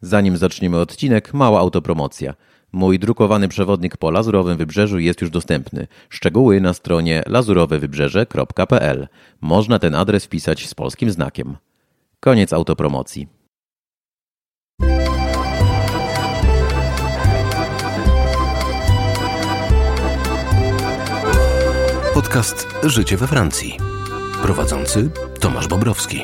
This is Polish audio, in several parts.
Zanim zaczniemy odcinek, mała autopromocja. Mój drukowany przewodnik po Lazurowym Wybrzeżu jest już dostępny. Szczegóły na stronie lazurowewybrzeże.pl. Można ten adres wpisać z polskim znakiem. Koniec autopromocji. Podcast Życie we Francji. Prowadzący Tomasz Bobrowski.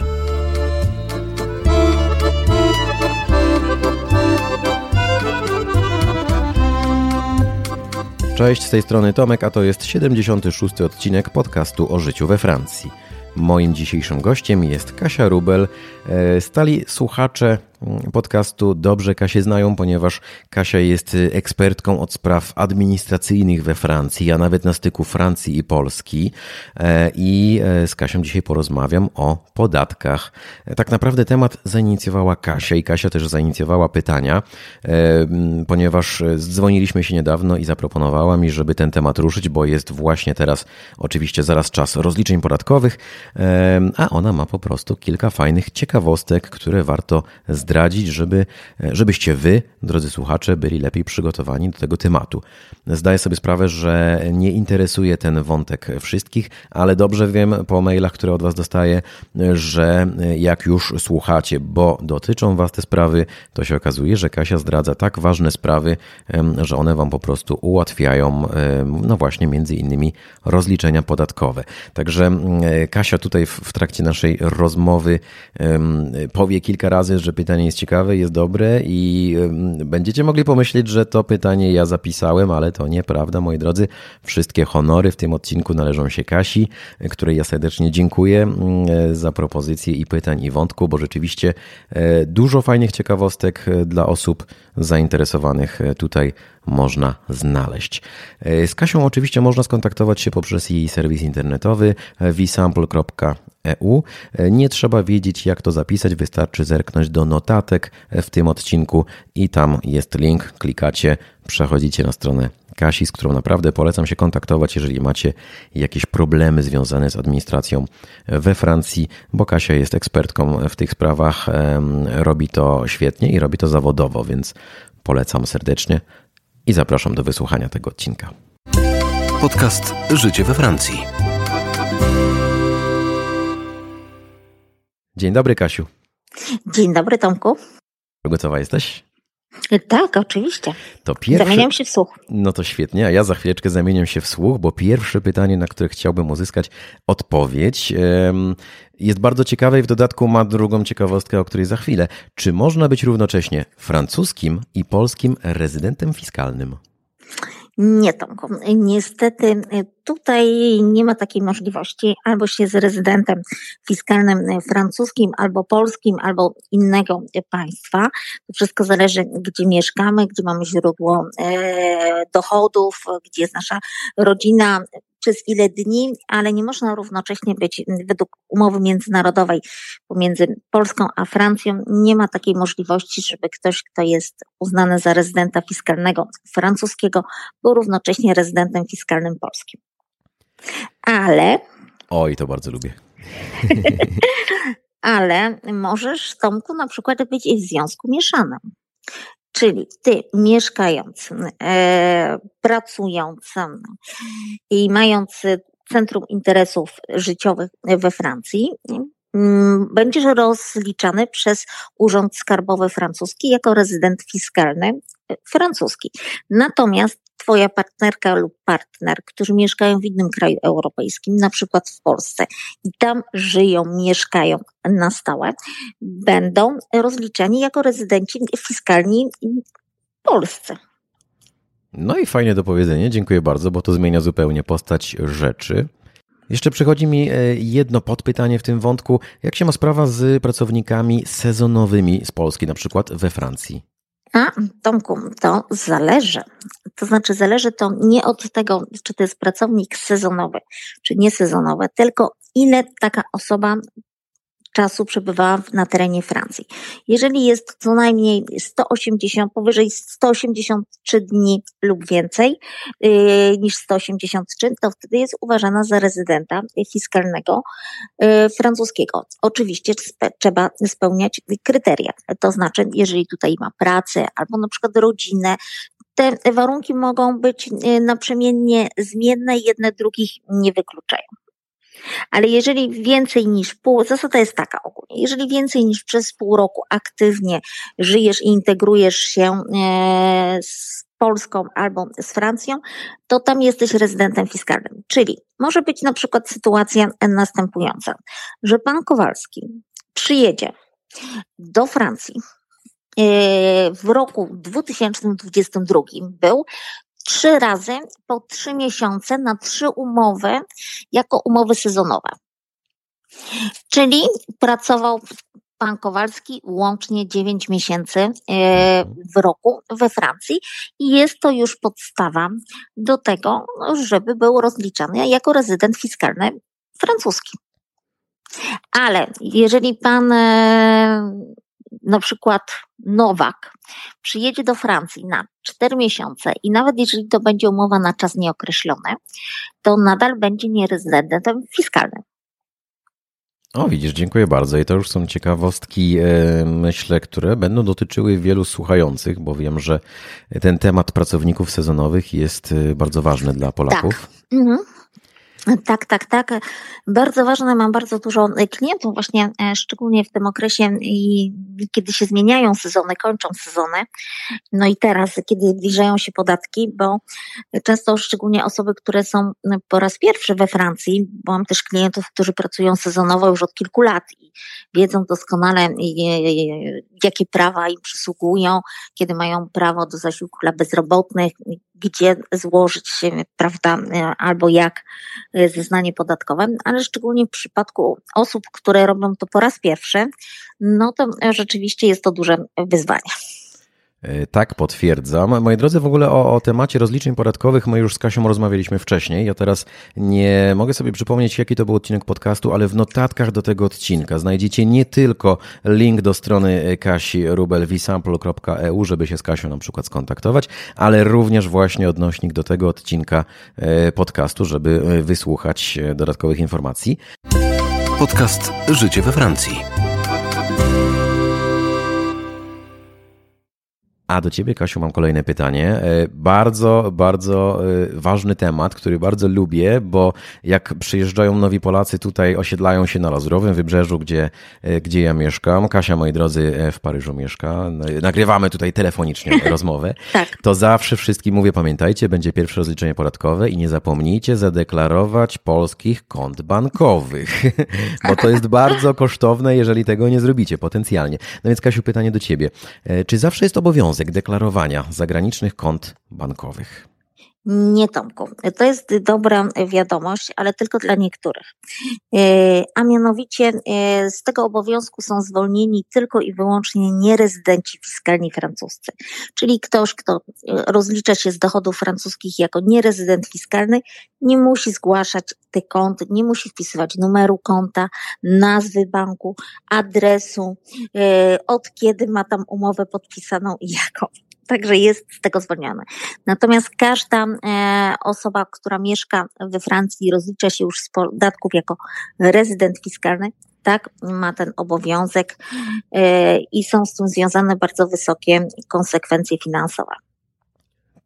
Cześć, z tej strony Tomek, a to jest 76. odcinek podcastu o życiu we Francji. Moim dzisiejszym gościem jest Kasia Rubel. E, stali słuchacze podcastu dobrze Kasię znają, ponieważ Kasia jest ekspertką od spraw administracyjnych we Francji, a nawet na styku Francji i Polski. E, I e, z Kasią dzisiaj porozmawiam o podatkach. Tak naprawdę temat zainicjowała Kasia i Kasia też zainicjowała pytania, ponieważ dzwoniliśmy się niedawno i zaproponowała mi, żeby ten temat ruszyć, bo jest właśnie teraz oczywiście zaraz czas rozliczeń podatkowych, a ona ma po prostu kilka fajnych ciekawostek, które warto zdradzić, żeby, żebyście wy, drodzy słuchacze, byli lepiej przygotowani do tego tematu. Zdaję sobie sprawę, że nie interesuje ten wątek wszystkich, ale dobrze wiem po mailach, które od was dostaję, że jak już słuchacie, bo dotyczą was te sprawy, to się okazuje, że Kasia zdradza tak ważne sprawy, że one wam po prostu ułatwiają, no właśnie, między innymi rozliczenia podatkowe. Także Kasia tutaj w trakcie naszej rozmowy powie kilka razy, że pytanie jest ciekawe, jest dobre i będziecie mogli pomyśleć, że to pytanie ja zapisałem, ale to nieprawda, moi drodzy. Wszystkie honory w tym odcinku należą się Kasi, której ja serdecznie dziękuję za propozycje i pytań i wątku, bo rzeczywiście e, dużo fajnych ciekawostek e, dla osób zainteresowanych e, tutaj można znaleźć. Z Kasią oczywiście można skontaktować się poprzez jej serwis internetowy vsample.eu. Nie trzeba wiedzieć, jak to zapisać, wystarczy zerknąć do notatek w tym odcinku i tam jest link. Klikacie, przechodzicie na stronę Kasi, z którą naprawdę polecam się kontaktować, jeżeli macie jakieś problemy związane z administracją we Francji, bo Kasia jest ekspertką w tych sprawach, robi to świetnie i robi to zawodowo, więc polecam serdecznie i zapraszam do wysłuchania tego odcinka. Podcast Życie we Francji. Dzień dobry, Kasiu. Dzień dobry, Tomku. Gotowa jesteś? Tak, oczywiście. To pierwsze... Zamieniam się w słuch. No to świetnie, a ja za chwileczkę zamieniam się w słuch, bo pierwsze pytanie, na które chciałbym uzyskać odpowiedź, jest bardzo ciekawe i w dodatku ma drugą ciekawostkę, o której za chwilę. Czy można być równocześnie francuskim i polskim rezydentem fiskalnym? Nie, Tomku. Niestety y, tutaj nie ma takiej możliwości. Albo się z rezydentem fiskalnym francuskim, albo polskim, albo innego państwa. To wszystko zależy, gdzie mieszkamy, gdzie mamy źródło e, dochodów, gdzie jest nasza rodzina, przez ile dni, ale nie można równocześnie być według umowy międzynarodowej pomiędzy Polską a Francją. Nie ma takiej możliwości, żeby ktoś, kto jest uznany za rezydenta fiskalnego francuskiego, był równocześnie rezydentem fiskalnym polskim. Ale. Oj, to bardzo lubię. ale możesz, Tomku, na przykład być w związku mieszanym. Czyli ty mieszkając, e, pracując i mając Centrum Interesów Życiowych we Francji, mm, będziesz rozliczany przez Urząd Skarbowy Francuski jako rezydent fiskalny francuski. Natomiast twoja partnerka lub partner, którzy mieszkają w innym kraju europejskim, na przykład w Polsce i tam żyją, mieszkają na stałe, będą rozliczani jako rezydenci fiskalni Polsce. No i fajnie do powiedzenia, dziękuję bardzo, bo to zmienia zupełnie postać rzeczy. Jeszcze przychodzi mi e, jedno podpytanie w tym wątku. Jak się ma sprawa z pracownikami sezonowymi z Polski, na przykład we Francji? A, Tomku, to zależy. To znaczy, zależy to nie od tego, czy to jest pracownik sezonowy, czy niesezonowy, tylko ile taka osoba czasu przebywała na terenie Francji. Jeżeli jest co najmniej 180, powyżej 183 dni lub więcej yy, niż 183, to wtedy jest uważana za rezydenta fiskalnego yy, francuskiego. Oczywiście trzeba spełniać kryteria, to znaczy jeżeli tutaj ma pracę albo na przykład rodzinę, te warunki mogą być yy, naprzemiennie zmienne, jedne drugich nie wykluczają. Ale jeżeli więcej niż pół, zasada jest taka ogólnie, jeżeli więcej niż przez pół roku aktywnie żyjesz i integrujesz się e, z Polską albo z Francją, to tam jesteś rezydentem fiskalnym. Czyli może być na przykład sytuacja następująca, że pan Kowalski przyjedzie do Francji, e, w roku 2022 był, trzy razy po trzy miesiące na trzy umowy jako umowy sezonowe. Czyli pracował pan Kowalski łącznie 9 miesięcy e, w roku we Francji i jest to już podstawa do tego, żeby był rozliczany jako rezydent fiskalny francuski. Ale jeżeli pan e, na przykład Nowak przyjedzie do Francji na 4 miesiące i nawet jeżeli to będzie umowa na czas nieokreślony, to nadal będzie nierezydentem fiskalnym. O, widzisz, dziękuję bardzo. I to już są ciekawostki, e, myślę, które będą dotyczyły wielu słuchających, bo wiem, że ten temat pracowników sezonowych jest e, bardzo ważny dla Polaków. Tak. Mhm. Tak, tak, tak. Bardzo ważne, mam bardzo dużo klientów właśnie, e, szczególnie w tym okresie, i kiedy się zmieniają sezony, kończą sezony. No i teraz, kiedy zbliżają się podatki, bo często szczególnie osoby, które są po raz pierwszy we Francji, bo mam też klientów, którzy pracują sezonowo już od kilku lat i wiedzą doskonale, jakie prawa im przysługują, kiedy mają prawo do zasiłku dla bezrobotnych, gdzie złożyć prawda, albo jak zeznanie podatkowe, ale szczególnie w przypadku osób, które robią to po raz pierwszy, no to rzeczywiście jest to duże wyzwanie. E, tak, potwierdzam. Moi drodzy, w ogóle o, o, temacie rozliczeń podatkowych my już z Kasią rozmawialiśmy wcześniej. Ja teraz nie mogę sobie przypomnieć, jaki to był odcinek podcastu, ale w notatkach do tego odcinka znajdziecie nie tylko link do strony Kasi Rubel vsample.eu, żeby się z Kasią na przykład skontaktować, ale również właśnie odnośnik do tego odcinka e, podcastu, żeby e, wysłuchać dodatkowych informacji. Podcast Życie we Francji. A do Ciebie, Kasiu, mam kolejne pytanie. E, bardzo, bardzo e, ważny temat, który bardzo lubię, bo jak przyjeżdżają nowi Polacy tutaj, osiedlają się na Lazurowym Wybrzeżu, gdzie, e, gdzie ja mieszkam. Kasia, moi drodzy, w Paryżu mieszka. Nagrywamy tutaj telefonicznie rozmowę. tak. To zawsze wszystkim mówię, pamiętajcie, będzie pierwsze rozliczenie podatkowe i nie zapomnijcie zadeklarować polskich kont bankowych, bo to jest bardzo kosztowne, jeżeli tego nie zrobicie potencjalnie. No więc, Kasiu, pytanie do Ciebie. Czy zawsze jest obowiązek obowiązek deklarowania zagranicznych kont bankowych. Nie, Tomku. To jest dobra wiadomość, ale tylko dla niektórych. E, a mianowicie e, z tego obowiązku są zwolnieni tylko i wyłącznie nierezydenci fiskalni francuscy. Czyli ktoś, kto rozlicza się z dochodów francuskich jako nierezydent fiskalny, nie musi zgłaszać tych kont, nie musi wpisywać numeru konta, nazwy banku, adresu, e, od kiedy ma tam umowę podpisaną i jaką. Także jest z tego zwolniony. Natomiast każda e, osoba, która mieszka we Francji, rozlicza się już z podatków jako rezydent fiskalny, tak, ma ten obowiązek e, i są z tym związane bardzo wysokie konsekwencje finansowe.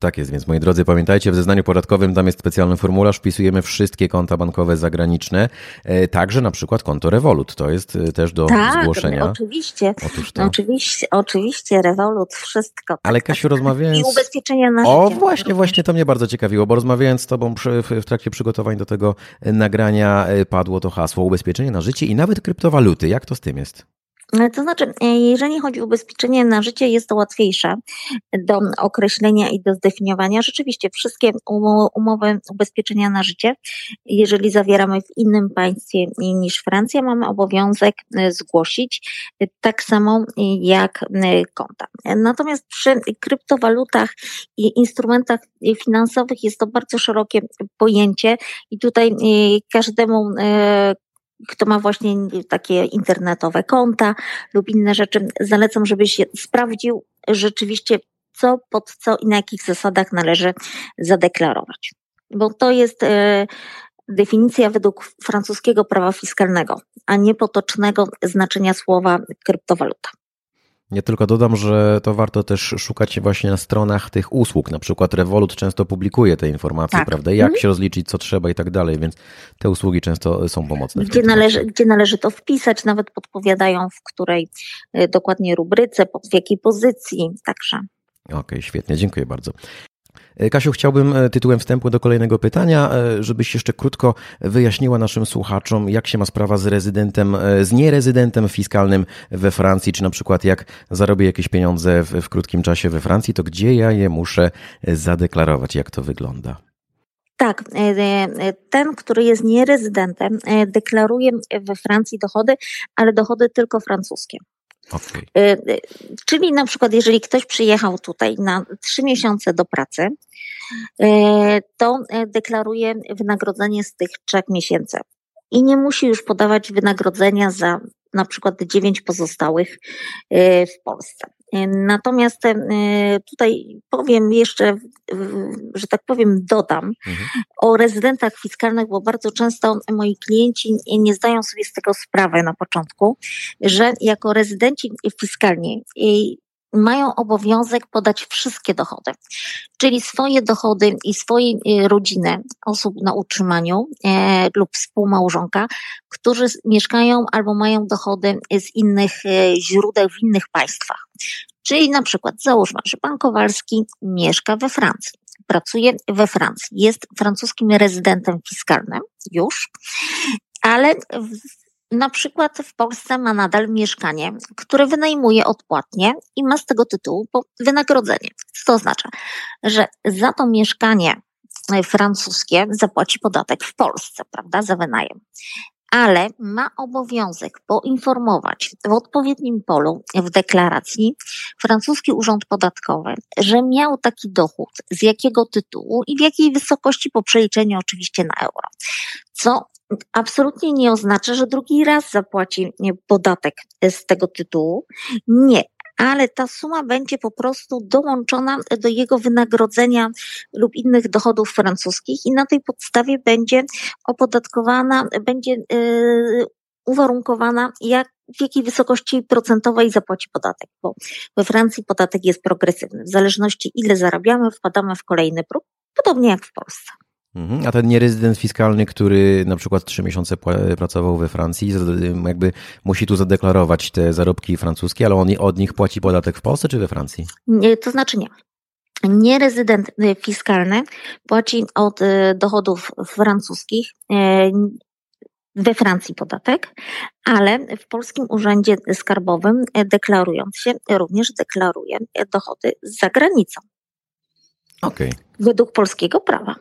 Tak jest, więc moi drodzy, pamiętajcie, w zeznaniu podatkowym tam jest specjalny formularz, wpisujemy wszystkie konta bankowe zagraniczne, e, także na przykład konto Revolut, to jest e, też do tak, zgłoszenia. oczywiście, oczywiście, oczywiście Revolut, wszystko. Tak, Ale Kasiu, tak, rozmawiając... I ubezpieczenia na O, właśnie, właśnie to mnie bardzo ciekawiło, bo rozmawiając z Tobą przy, w, trakcie przygotowań do tego nagrania e, padło to hasło ubezpieczenie na życie i nawet kryptowaluty. Jak to z tym jest? To znaczy, e, jeżeli chodzi o ubezpieczenie na życie, jest to łatwiejsze do określenia i do zdefiniowania. Rzeczywiście, wszystkie umowy ubezpieczenia na życie, jeżeli zawieramy w innym państwie niż Francja, mamy obowiązek e, zgłosić, e, tak samo jak konta. Natomiast przy kryptowalutach i instrumentach finansowych jest to bardzo szerokie pojęcie i tutaj każdemu kto ma właśnie takie internetowe konta lub inne rzeczy, zalecam, żebyś sprawdził rzeczywiście, co pod co i na jakich zasadach należy zadeklarować. Bo to jest e, definicja według francuskiego prawa fiskalnego, a nie potocznego znaczenia słowa kryptowaluta. Ja tylko dodam, że to warto też szukać właśnie na stronach tych usług. Na przykład Revolut często publikuje te informacje, tak. prawda? Jak mhm. się rozliczyć, co trzeba i tak dalej, więc te usługi często są pomocne. Gdzie należy, gdzie należy to wpisać, nawet podpowiadają, w której y, dokładnie rubryce, w jakiej pozycji, także. Okej, okay, świetnie, dziękuję bardzo. E, Kasiu, chciałbym e, tytułem wstępu do kolejnego pytania, e, żebyś jeszcze krótko wyjaśniła naszym słuchaczom, jak się ma sprawa z rezydentem, z nierezydentem fiskalnym we Francji, czy na przykład jak zarobię jakieś pieniądze w, w krótkim czasie we Francji, to gdzie ja je muszę zadeklarować, jak to wygląda? Tak, ten, który jest nierezydentem, deklaruje we Francji dochody, ale dochody tylko francuskie. Okay. Czyli na przykład, jeżeli ktoś przyjechał tutaj na trzy miesiące do pracy, to y, deklaruje wynagrodzenie z tych trzech miesięcy i nie musi już podawać wynagrodzenia za na przykład dziewięć pozostałych w Polsce. Natomiast e, tutaj powiem jeszcze, że tak powiem, dodam mhm. o rezydentach fiskalnych, bo bardzo często moi klienci nie zdają sobie z tego sprawy na początku, że jako rezydenci fiskalni mają obowiązek podać wszystkie dochody, czyli swoje dochody i swojej e, rodziny, osób na utrzymaniu e, lub współmałżonka, którzy mieszkają albo mają dochody z innych e, źródeł w innych państwach. Czyli na przykład załóżmy, że pan Kowalski mieszka we Francji, pracuje we Francji, jest francuskim rezydentem fiskalnym już, ale na przykład w Polsce ma nadal mieszkanie, które wynajmuje odpłatnie i ma z tego tytułu wynagrodzenie. Co to oznacza? Że za to mieszkanie francuskie zapłaci podatek w Polsce, prawda, za wynajem. Ale ma obowiązek poinformować w odpowiednim polu w deklaracji francuski urząd podatkowy, że miał taki dochód, z jakiego tytułu i w jakiej wysokości po przeliczeniu oczywiście na euro. Co absolutnie nie oznacza, że drugi raz zapłaci podatek z tego tytułu. Nie, ale ta suma będzie po prostu dołączona do jego wynagrodzenia lub innych dochodów francuskich i na tej podstawie będzie opodatkowana, będzie yy, uwarunkowana, jak, w jakiej wysokości procentowej zapłaci podatek, bo we Francji podatek jest progresywny. W zależności ile zarabiamy, wpadamy w kolejny próg, podobnie jak w Polsce. Mhm. A ten nierezydent fiskalny, który na przykład trzy miesiące pracował we Francji, jakby musi tu zadeklarować te zarobki francuskie, ale on od nich płaci podatek w Polsce czy we Francji? Nie, to znaczy nie. Nierezydent fiskalny płaci od e, dochodów francuskich e, we Francji podatek, ale w Polskim Urzędzie Skarbowym deklarując się również deklaruje dochody za granicą. Okay. Według polskiego prawa.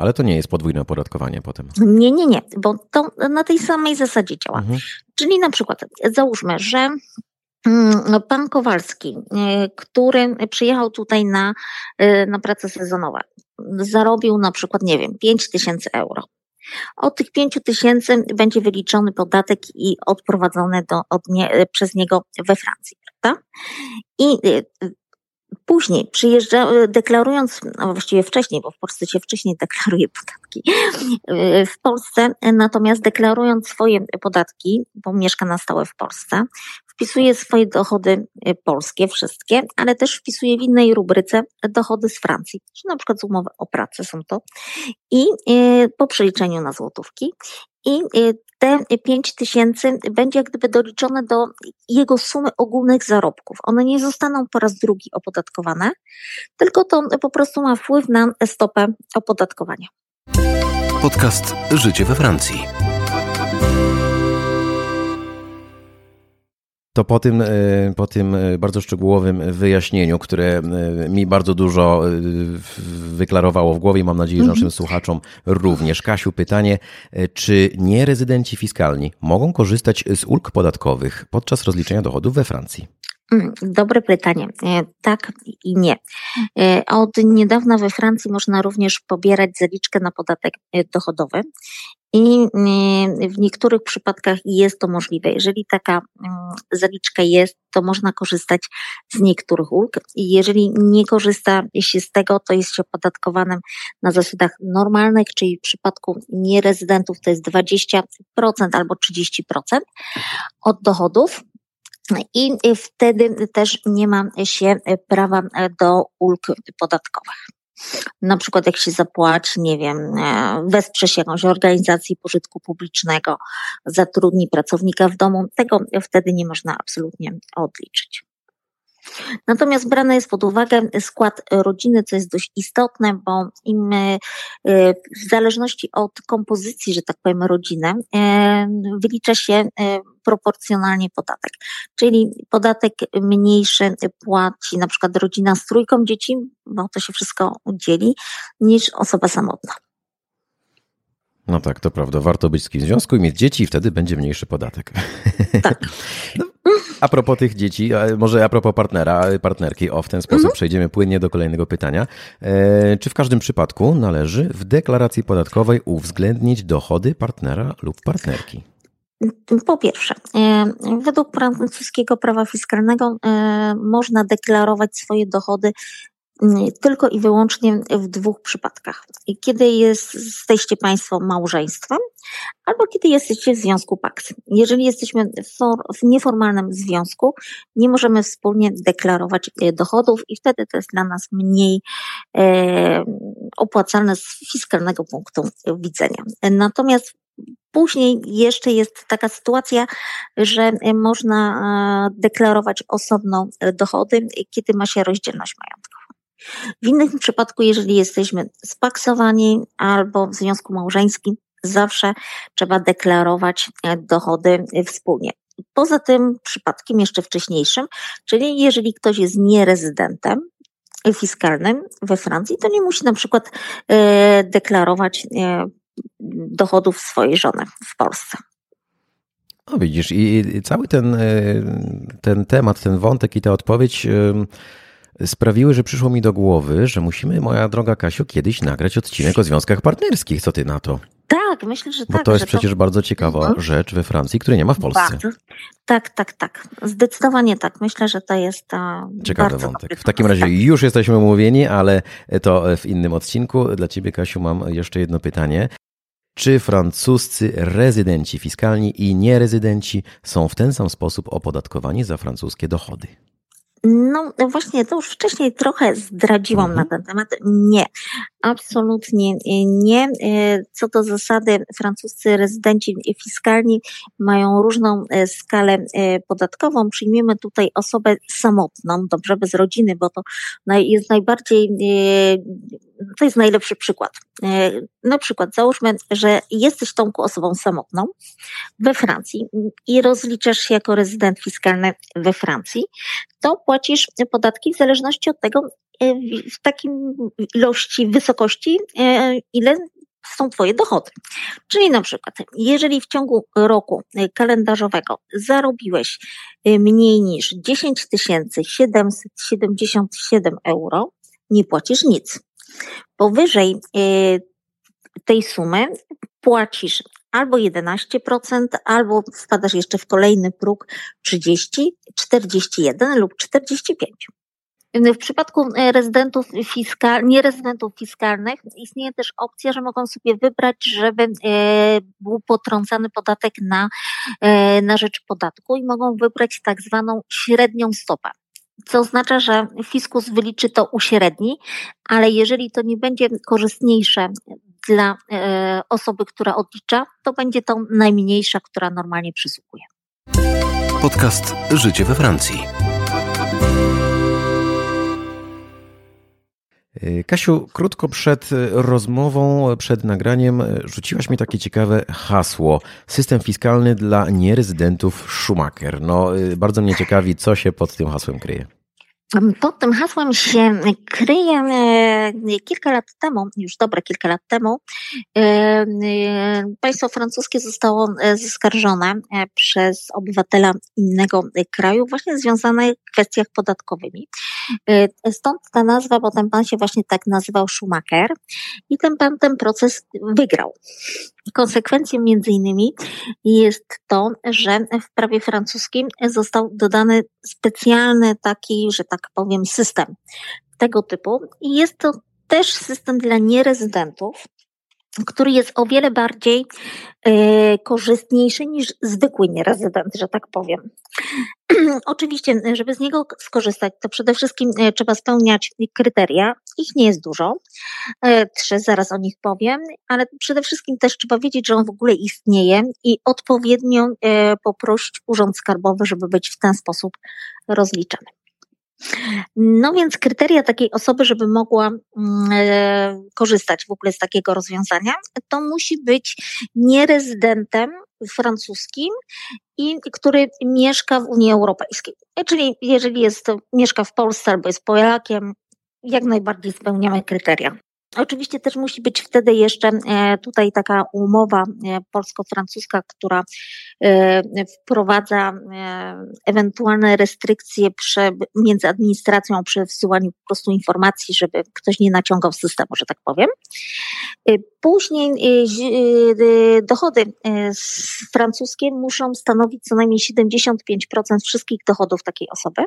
Ale to nie jest podwójne opodatkowanie potem. Nie, nie, nie, bo to na tej samej zasadzie działa. Mhm. Czyli na przykład załóżmy, że mm, pan Kowalski, e, który przyjechał tutaj na, e, na pracę sezonową, zarobił na przykład, nie wiem, 5 tysięcy euro. Od tych 5 tysięcy będzie wyliczony podatek i odprowadzony do, od nie, przez niego we Francji, prawda? I e, Później przyjeżdża, e, deklarując, no właściwie wcześniej, bo w Polsce się wcześniej deklaruje podatki. E, w Polsce natomiast deklarując swoje podatki, bo mieszka na stałe w Polsce, wpisuje swoje dochody e, polskie, wszystkie, ale też wpisuje w innej rubryce dochody z Francji, czy na przykład z umowy o pracę są to. I po przeliczeniu na złotówki i te 5 tysięcy będzie jak gdyby doliczone do jego sumy ogólnych zarobków. One nie zostaną po raz drugi opodatkowane, tylko to po prostu ma wpływ na stopę opodatkowania. Podcast Życie we Francji. To po tym, e, po tym e, bardzo szczegółowym wyjaśnieniu, które e, mi bardzo dużo wyklarowało w głowie, mam nadzieję, że naszym mhm. słuchaczom również. Kasiu, pytanie, czy nierezydenci fiskalni mogą korzystać z ulg podatkowych podczas rozliczenia dochodów we Francji? Mm, dobre pytanie. E, tak i nie. E, od niedawna we Francji można również pobierać zaliczkę na podatek e, dochodowy i w niektórych przypadkach jest to możliwe. Jeżeli taka mm, zaliczka jest, to można korzystać z niektórych ulg. Jeżeli nie korzysta się z tego, to jest się opodatkowanym na zasadach normalnych, czyli w przypadku nierezydentów to jest 20% albo 30% od dochodów. I wtedy też nie ma się prawa do ulg podatkowych. Na przykład jak się zapłaci, nie wiem, e, wesprze się jakąś organizacji pożytku publicznego, zatrudni pracownika w domu, tego wtedy nie można absolutnie odliczyć. Natomiast brany jest pod uwagę skład rodziny, co jest dość istotne, bo im w zależności od kompozycji, że tak powiem, rodziny, e, wylicza się e, proporcjonalnie podatek. Czyli podatek mniejszy płaci na przykład rodzina z trójką dzieci, bo to się wszystko dzieli, niż osoba samotna. No tak, to prawda. Warto być z kim w związku i mieć dzieci i wtedy będzie mniejszy podatek. Tak. no, a propos tych dzieci, może a propos partnera, partnerki, o w ten sposób mhm. przejdziemy płynnie do kolejnego pytania. E, czy w każdym przypadku należy w deklaracji podatkowej uwzględnić dochody partnera lub partnerki? Po pierwsze, e, według francuskiego prawa fiskalnego e, można deklarować swoje dochody tylko i wyłącznie w dwóch przypadkach. Kiedy jesteście Państwo małżeństwem, albo kiedy jesteście w związku pakt. Jeżeli jesteśmy w nieformalnym związku, nie możemy wspólnie deklarować e, dochodów i wtedy to jest dla nas mniej opłacalne z fiskalnego punktu widzenia. Natomiast Później jeszcze jest taka sytuacja, że można e, deklarować osobno dochody, kiedy ma się rozdzielność majątkową. W innym przypadku, jeżeli jesteśmy spaksowani albo w związku małżeńskim, zawsze trzeba deklarować e, dochody wspólnie. Poza tym przypadkiem jeszcze wcześniejszym, czyli jeżeli ktoś jest nierezydentem fiskalnym we Francji, to nie musi na przykład e, deklarować e, dochodów swojej żony w Polsce. No widzisz, i cały ten, ten temat, ten wątek i ta odpowiedź sprawiły, że przyszło mi do głowy, że musimy, moja droga Kasiu, kiedyś nagrać odcinek o związkach partnerskich. Co ty na to? Tak, myślę, że Bo tak. to jest przecież to... bardzo ciekawa mhm. rzecz we Francji, której nie ma w Polsce. Bardzo. Tak, tak, tak. Zdecydowanie tak. Myślę, że to jest Ciekawy wątek. W takim razie tak. już jesteśmy umówieni, ale to w innym odcinku. Dla ciebie, Kasiu, mam jeszcze jedno pytanie. Czy francuscy rezydenci fiskalni i nierezydenci są w ten sam sposób opodatkowani za francuskie dochody? No właśnie, to już wcześniej trochę zdradziłam mhm. na ten temat. Nie, absolutnie nie. E, co do zasady, francuscy rezydenci fiskalni mają różną e, skalę e, podatkową. Przyjmiemy tutaj osobę samotną, dobrze, bez rodziny, bo to jest najbardziej to jest najlepszy przykład. Na przykład załóżmy, że jesteś Tomku osobą samotną we Francji i rozliczasz się jako rezydent fiskalny we Francji, to płacisz podatki w zależności od tego, e, w takim ilości, wysokości, e, ile są Twoje dochody. Czyli na przykład, jeżeli w ciągu roku kalendarzowego zarobiłeś mniej niż 10 777 euro, nie płacisz nic. Powyżej tej sumy płacisz albo 11%, albo wpadasz jeszcze w kolejny próg 30, 41 lub 45. W przypadku y, rezydentów fiskal, nierezydentów fiskalnych istnieje też opcja, że mogą sobie wybrać, żeby y, był potrącany podatek na, na rzecz podatku i mogą wybrać tak zwaną średnią stopę co oznacza, że fiskus wyliczy to uśredni, ale jeżeli to nie będzie korzystniejsze dla e, osoby, która odlicza, to będzie to najmniejsza, która normalnie przysługuje. Podcast Życie we Francji. E, Kasiu, krótko przed rozmową, przed nagraniem rzuciłaś mi takie ciekawe hasło. System fiskalny dla nierezydentów Schumacher. No, e, bardzo mnie ciekawi, co się pod tym hasłem kryje. Pod tym hasłem się kryje e, kilka lat temu, już dobre kilka lat temu, e, e, państwo francuskie zostało zaskarżone przez obywatela innego kraju, właśnie związane w kwestiach podatkowymi. Stąd ta nazwa, bo ten pan się właśnie tak nazywał Schumacher i ten pan ten proces wygrał. Konsekwencją między innymi jest to, że w prawie francuskim został dodany specjalny taki, że tak powiem, system tego typu. I jest to też system dla nierezydentów, który jest o wiele bardziej e, korzystniejszy niż zwykły nierezydent, że tak powiem. Oczywiście, żeby z niego skorzystać, to przede wszystkim e, trzeba spełniać kryteria. Ich nie jest dużo, e, trzy, zaraz o nich powiem, ale przede wszystkim też trzeba wiedzieć, że on w ogóle istnieje i odpowiednio poprosić Urząd Skarbowy, żeby być w ten sposób rozliczany. No więc kryteria takiej osoby, żeby mogła mm, e, korzystać w ogóle z takiego rozwiązania, to musi być nierezydentem francuskim i który mieszka w Unii Europejskiej. E, czyli jeżeli jest, mieszka w Polsce albo jest Polakiem, jak najbardziej spełniamy kryteria. Oczywiście też musi być wtedy jeszcze e, tutaj taka umowa e, polsko-francuska, która e, wprowadza ewentualne restrykcje między administracją przy wsyłaniu po prostu informacji, żeby ktoś nie naciągał systemu, że tak powiem. Później dochody francuskie muszą stanowić co najmniej 75% wszystkich dochodów takiej osoby.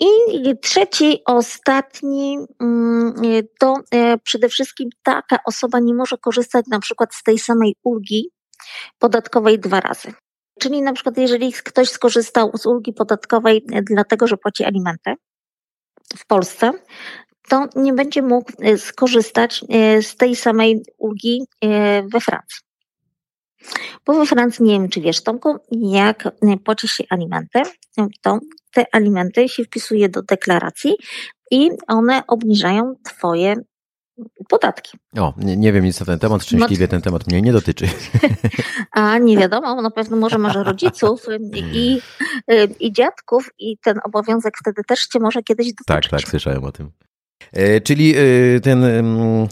I trzeci, ostatni, mm, to e, przede wszystkim taka osoba nie może korzystać na przykład z tej samej ulgi podatkowej dwa razy. Czyli na przykład jeżeli ktoś skorzystał z ulgi podatkowej e, dlatego, że płaci alimenty w Polsce, to nie będzie mógł e, skorzystać z tej samej ulgi we Francji. Bo we Francji, nie wiem czy wiesz Tomku, jak płaci się alimenty, to te alimenty się wpisuje do deklaracji i one obniżają Twoje podatki. O, nie, nie, wiem nic na ten temat, szczęśliwie ten temat mnie nie dotyczy. A nie wiadomo, na pewno może masz rodziców i, i, i dziadków i ten obowiązek wtedy też Cię może kiedyś dotyczyć. Tak, tak, słyszałem o tym. E, czyli e, ten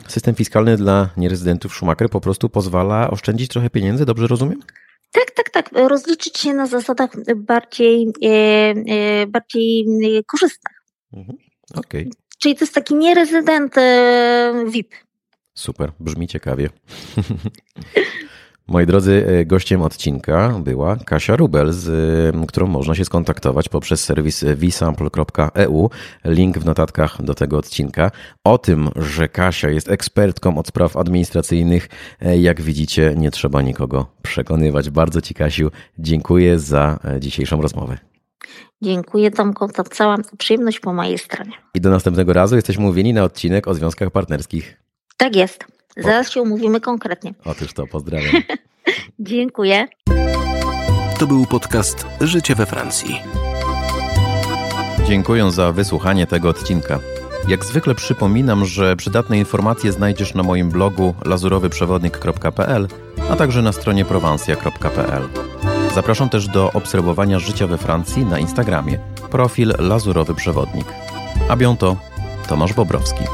system fiskalny dla nierezydentów Schumacher po prostu pozwala oszczędzić trochę pieniędzy, dobrze rozumiem? Tak, tak, tak. Rozliczyć się na zasadach bardziej, e, e, bardziej e, korzystnych. Mhm. Okay. Czyli to jest taki nierezydent VIP. Super, brzmi ciekawie. Moi drodzy, e, gościem odcinka była Kasia Rubel, z e, którą można się skontaktować poprzez serwis vsample.eu. Link w notatkach do tego odcinka. O tym, że Kasia jest ekspertką od spraw administracyjnych, e, jak widzicie, nie trzeba nikogo przekonywać. Bardzo Ci, Kasiu, dziękuję za dzisiejszą rozmowę. Dziękuję Tomku, to cała przyjemność po mojej stronie. I do następnego razu jesteśmy mówieni na odcinek o związkach partnerskich. Tak jest. Zaraz się umówimy konkretnie. Otóż to, pozdrawiam. Dziękuję. To był podcast Życie we Francji. Dziękuję za wysłuchanie tego odcinka. Jak zwykle przypominam, że przydatne informacje znajdziesz na moim blogu lazurowyprzewodnik.pl, a także na stronie prowansja.pl. Zapraszam też do obserwowania życia we Francji na Instagramie. Profil Lazurowy Przewodnik. A bientôt, Tomasz Bobrowski.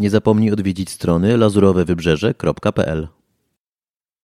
Nie zapomnij odwiedzić strony lazurowewybrzeże.pl